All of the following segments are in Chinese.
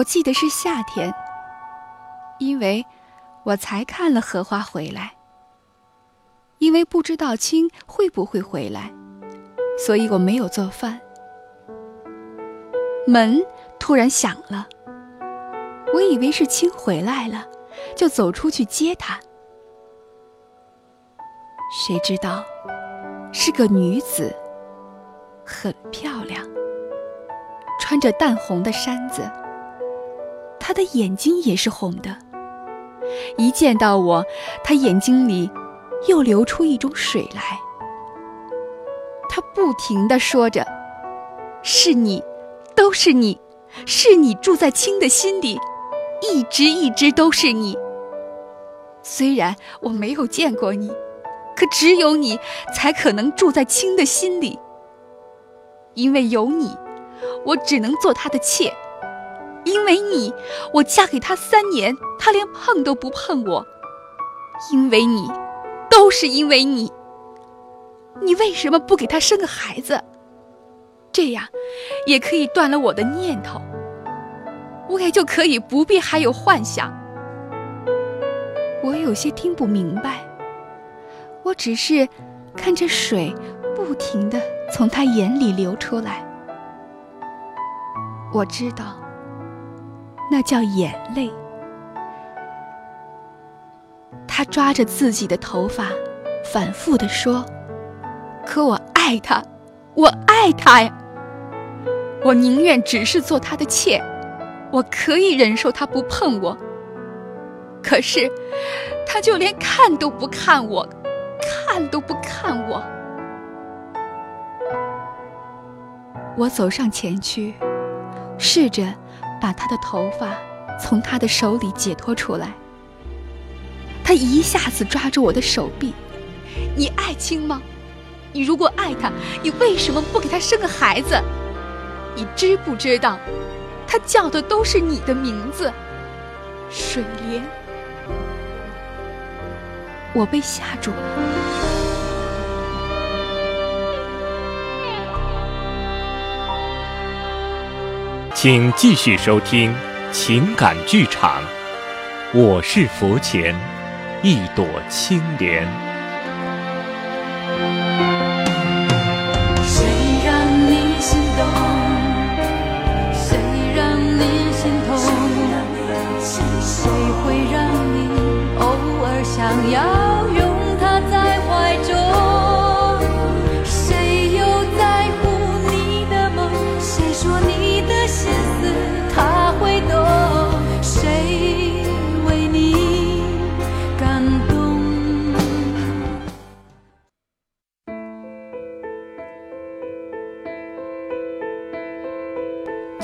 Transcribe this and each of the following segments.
我记得是夏天，因为我才看了荷花回来。因为不知道青会不会回来，所以我没有做饭。门突然响了，我以为是青回来了，就走出去接他。谁知道是个女子，很漂亮，穿着淡红的衫子，他的眼睛也是红的。一见到我，他眼睛里。又流出一种水来，他不停的说着：“是你，都是你，是你住在青的心里，一直一直都是你。虽然我没有见过你，可只有你才可能住在青的心里。因为有你，我只能做他的妾；因为你，我嫁给他三年，他连碰都不碰我；因为你。”都是因为你，你为什么不给他生个孩子？这样，也可以断了我的念头，我也就可以不必还有幻想。我有些听不明白，我只是看着水不停的从他眼里流出来，我知道，那叫眼泪。他抓着自己的头发，反复地说：“可我爱他，我爱他呀！我宁愿只是做他的妾，我可以忍受他不碰我。可是，他就连看都不看我，看都不看我。”我走上前去，试着把他的头发从他的手里解脱出来。他一下子抓住我的手臂，你爱青吗？你如果爱他，你为什么不给他生个孩子？你知不知道，他叫的都是你的名字，水莲。我被吓住了，请继续收听情感剧场，我是佛前。一朵青莲。谁让你心动？谁让你心痛？谁会让你偶尔想要拥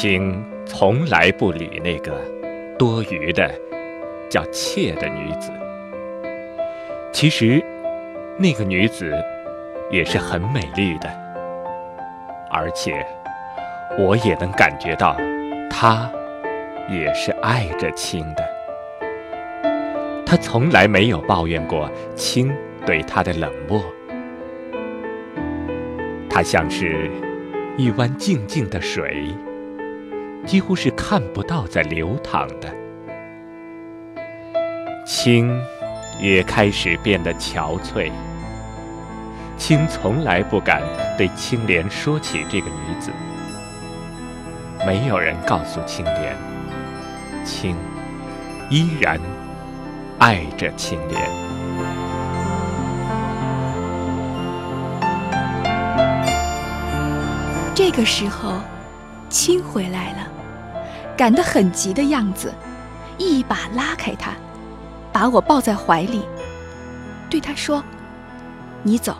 青从来不理那个多余的叫妾的女子。其实，那个女子也是很美丽的，而且我也能感觉到，她也是爱着青的。她从来没有抱怨过青对她的冷漠，她像是一湾静静的水。几乎是看不到在流淌的，青也开始变得憔悴。青从来不敢对青莲说起这个女子，没有人告诉青莲，青依然爱着青莲。这个时候，青回来了。赶得很急的样子，一把拉开他，把我抱在怀里，对他说：“你走。”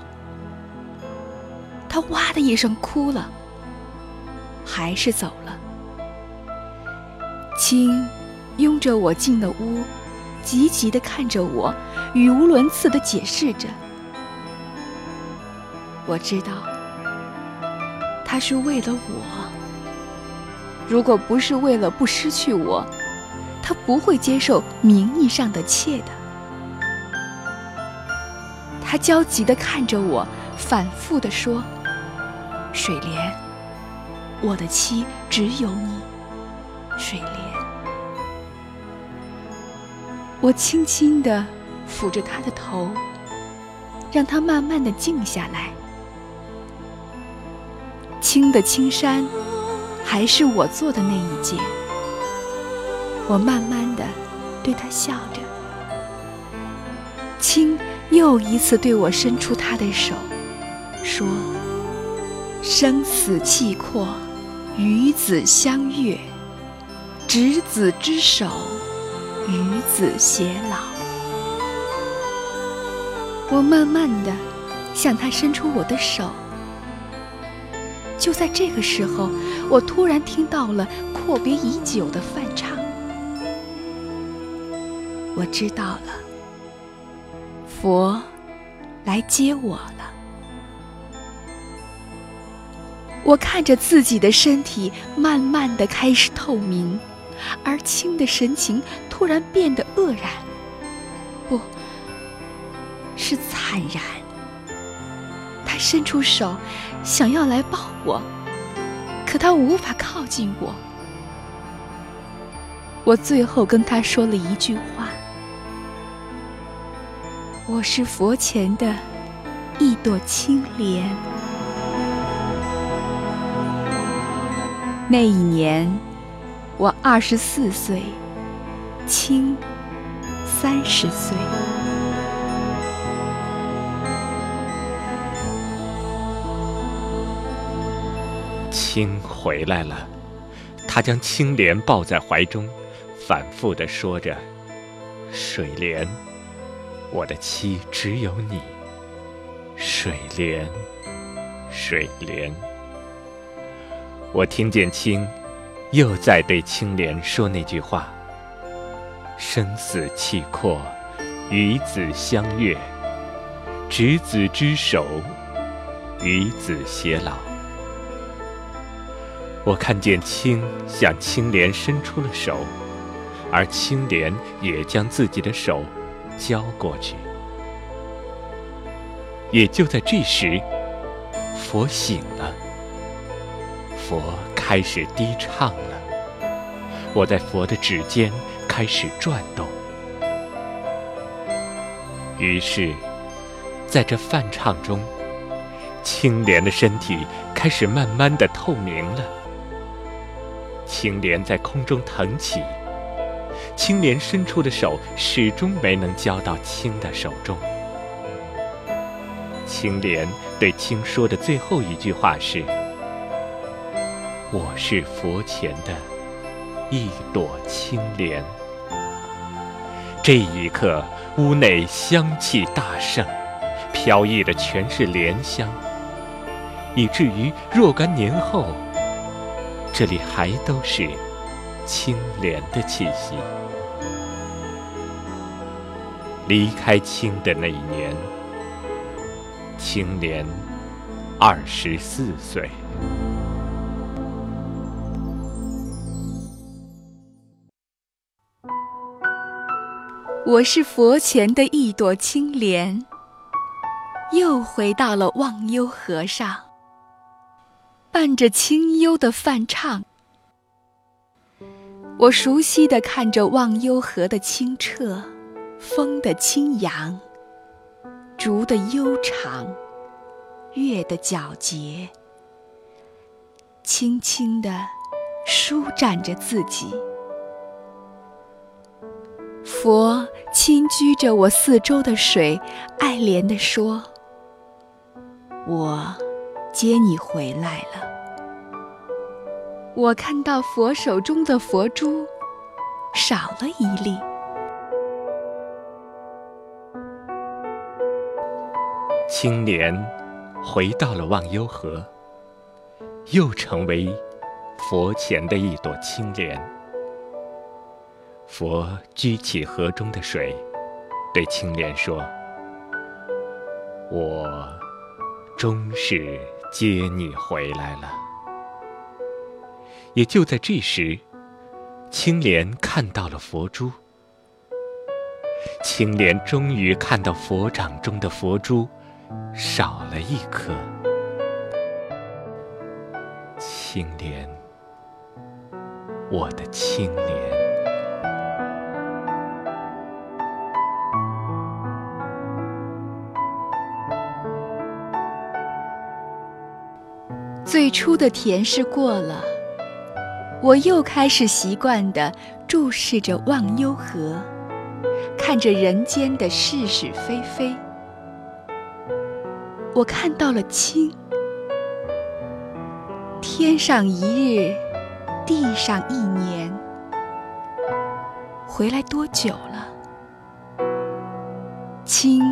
他哇的一声哭了，还是走了。青拥着我进了屋，急急地看着我，语无伦次地解释着：“我知道，他是为了我。”如果不是为了不失去我，他不会接受名义上的妾的。他焦急地看着我，反复地说：“水莲，我的妻只有你，水莲。”我轻轻地抚着他的头，让他慢慢的静下来。青的青山，还是我做的那一件。我慢慢的对他笑着。青又一次对我伸出他的手，说：“生死契阔，与子相悦，执子之手，与子偕老。”我慢慢的向他伸出我的手。就在这个时候，我突然听到了阔别已久的梵唱。我知道了，佛来接我了。我看着自己的身体慢慢的开始透明，而青的神情突然变得愕然，不是惨然。他伸出手，想要来抱我，可他无法靠近我。我最后跟他说了一句话。我是佛前的一朵青莲。那一年，我二十四岁，青三十岁。青回来了，他将青莲抱在怀中，反复的说着：“水莲。”我的妻只有你，水莲，水莲。我听见青又在对青莲说那句话：“生死契阔，与子相悦，执子之手，与子偕老。”我看见青向青莲伸出了手，而青莲也将自己的手。交过去，也就在这时，佛醒了，佛开始低唱了。我在佛的指尖开始转动，于是，在这梵唱中，青莲的身体开始慢慢的透明了。青莲在空中腾起。青莲伸出的手始终没能交到青的手中。青莲对青说的最后一句话是：“我是佛前的一朵青莲。”这一刻，屋内香气大盛，飘溢的全是莲香，以至于若干年后，这里还都是青莲的气息。离开青的那一年，青莲二十四岁。我是佛前的一朵青莲，又回到了忘忧河上，伴着清幽的梵唱。我熟悉的看着忘忧河的清澈。风的轻扬，竹的悠长，月的皎洁，轻轻地舒展着自己。佛轻掬着我四周的水，爱怜地说：“我接你回来了。”我看到佛手中的佛珠少了一粒。青莲回到了忘忧河，又成为佛前的一朵青莲。佛掬起河中的水，对青莲说：“我终是接你回来了。”也就在这时，青莲看到了佛珠。青莲终于看到佛掌中的佛珠。少了一颗，青莲，我的青莲。最初的甜是过了，我又开始习惯地注视着忘忧河，看着人间的是是非非。我看到了青，天上一日，地上一年，回来多久了？青，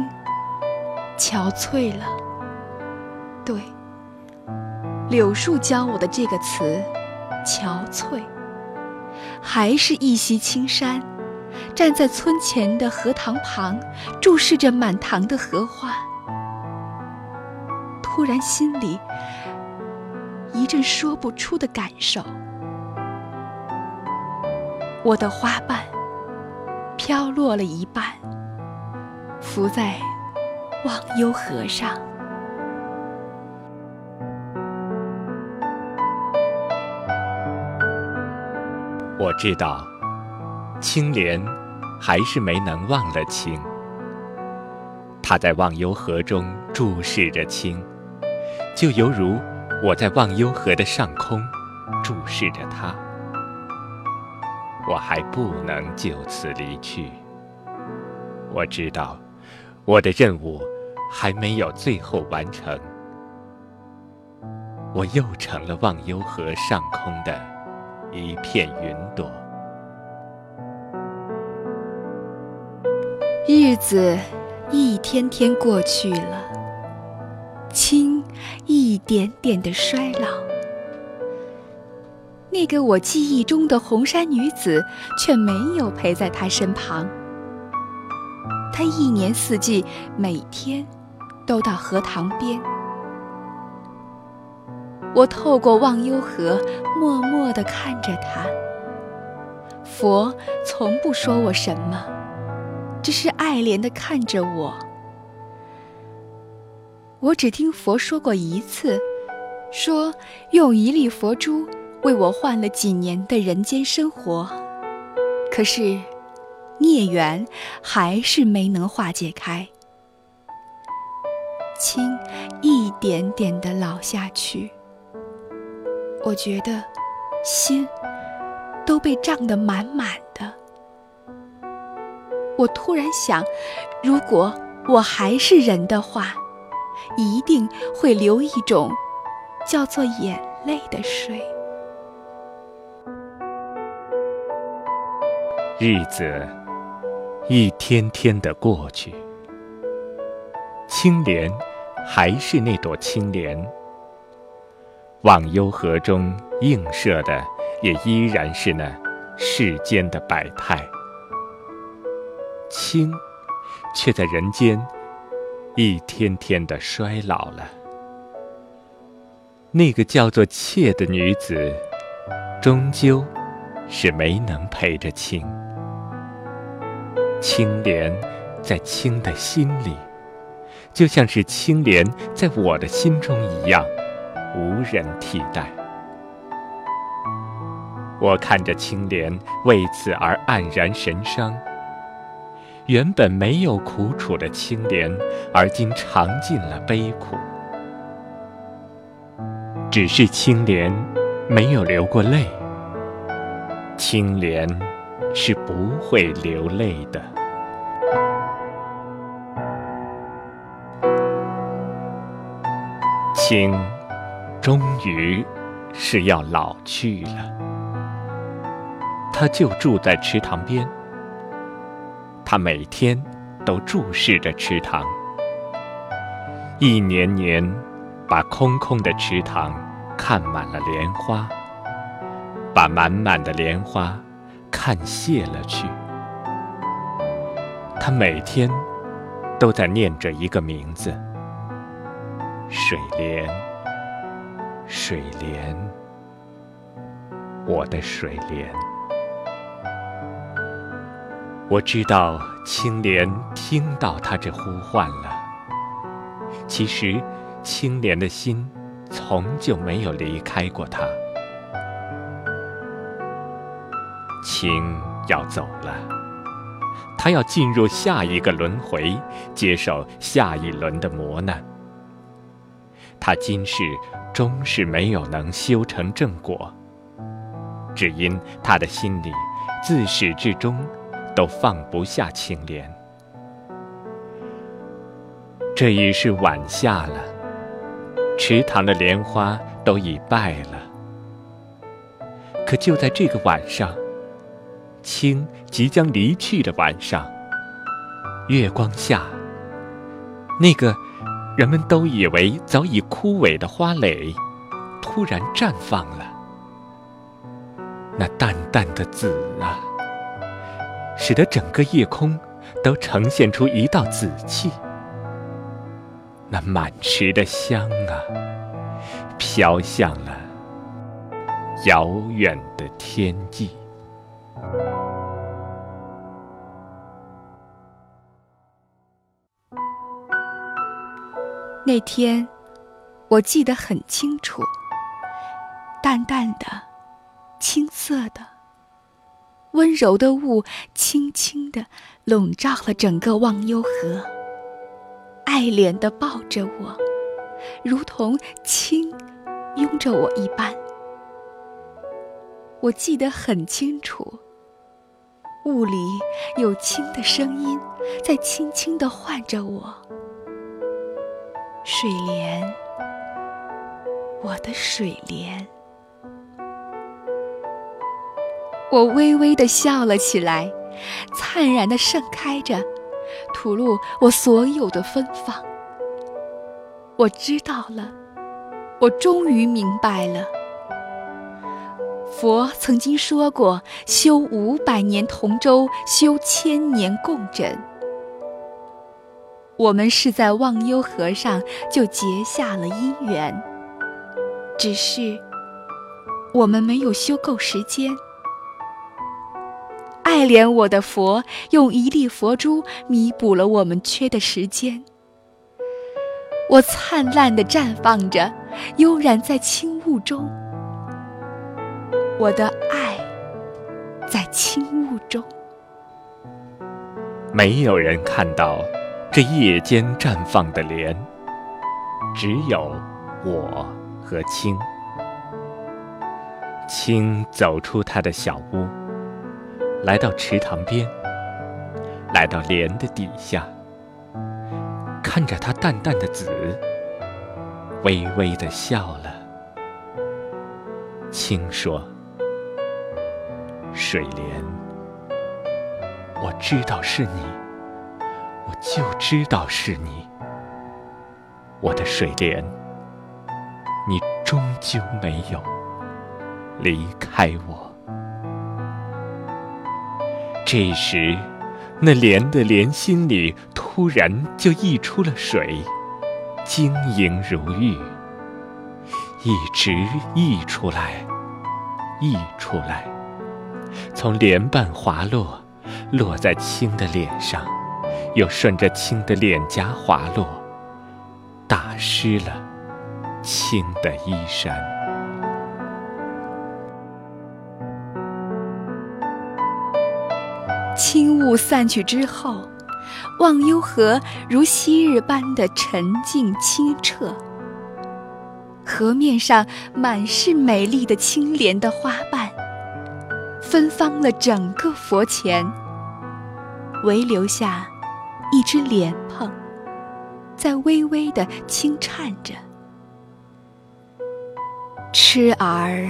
憔悴了。对。柳树教我的这个词，憔悴，还是一袭青衫，站在村前的荷塘旁，注视着满塘的荷花。突然心里一阵说不出的感受，我的花瓣飘落了一半，浮在忘忧河上。我知道，青莲还是没能忘了青。他在忘忧河中注视着青，就犹如我在忘忧河的上空注视着他。我还不能就此离去。我知道，我的任务还没有最后完成。我又成了忘忧河上空的。一片云朵，日子一天天过去了，青一点点的衰老。那个我记忆中的红衫女子却没有陪在他身旁。她一年四季每天都到荷塘边。我透过忘忧河，默默地看着他。佛从不说我什么，只是爱怜地看着我。我只听佛说过一次，说用一粒佛珠为我换了几年的人间生活，可是孽缘还是没能化解开，青一点点地老下去。我觉得心都被胀得满满的。我突然想，如果我还是人的话，一定会流一种叫做眼泪的水。日子一天天的过去，青莲还是那朵青莲。忘忧河中映射的，也依然是那世间的百态。青，却在人间一天天的衰老了。那个叫做妾的女子，终究是没能陪着青。青莲在青的心里，就像是青莲在我的心中一样。无人替代。我看着青莲为此而黯然神伤。原本没有苦楚的青莲，而今尝尽了悲苦。只是青莲没有流过泪。青莲是不会流泪的。青。终于是要老去了，他就住在池塘边。他每天都注视着池塘，一年年把空空的池塘看满了莲花，把满满的莲花看谢了去。他每天都在念着一个名字：水莲。水莲，我的水莲。我知道青莲听到他这呼唤了。其实，青莲的心从就没有离开过他。青要走了，他要进入下一个轮回，接受下一轮的磨难。他今世。终是没有能修成正果，只因他的心里自始至终都放不下青莲。这已是晚夏了，池塘的莲花都已败了。可就在这个晚上，青即将离去的晚上，月光下，那个。人们都以为早已枯萎的花蕾，突然绽放了。那淡淡的紫啊，使得整个夜空都呈现出一道紫气。那满池的香啊，飘向了遥远的天际。那天，我记得很清楚。淡淡的、青色的、温柔的雾，轻轻地笼罩了整个忘忧河，爱怜的抱着我，如同轻拥着我一般。我记得很清楚，雾里有轻的声音，在轻轻地唤着我。水莲，我的水莲，我微微的笑了起来，灿然的盛开着，吐露我所有的芬芳。我知道了，我终于明白了。佛曾经说过：“修五百年同舟，修千年共枕。”我们是在忘忧河上就结下了姻缘，只是我们没有修够时间。爱怜我的佛用一粒佛珠弥补了我们缺的时间。我灿烂的绽放着，悠然在轻雾中。我的爱在轻雾中，没有人看到。这夜间绽放的莲，只有我和青。青走出他的小屋，来到池塘边，来到莲的底下，看着它淡淡的紫，微微的笑了。青说：“水莲，我知道是你。”我就知道是你，我的水莲，你终究没有离开我。这时，那莲的莲心里突然就溢出了水，晶莹如玉，一直溢出来，溢出来，从莲瓣滑落，落在青的脸上。又顺着青的脸颊滑落，打湿了青的衣衫。青雾散去之后，忘忧河如昔日般的沉静清澈，河面上满是美丽的青莲的花瓣，芬芳了整个佛前，唯留下。一只莲蓬在微微的轻颤着，痴儿，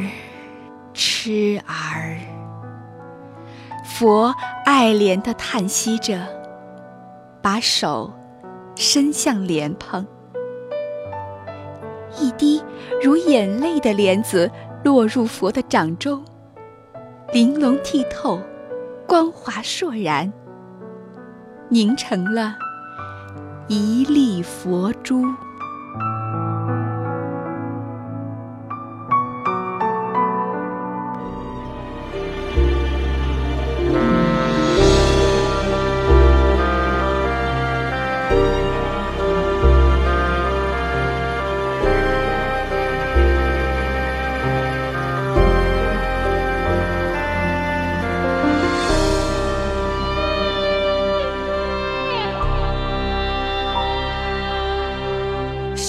痴儿。佛爱怜的叹息着，把手伸向莲蓬，一滴如眼泪的莲子落入佛的掌中，玲珑剔透，光滑烁然。凝成了一粒佛珠。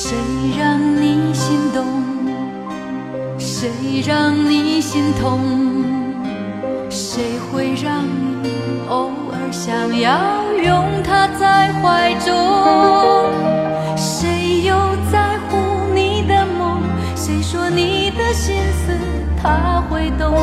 谁让你心动，谁让你心痛，谁会让你偶尔想要拥他在怀中，谁又在乎你的梦，谁说你的心思他会懂。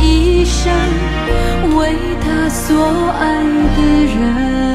一生为她所爱的人。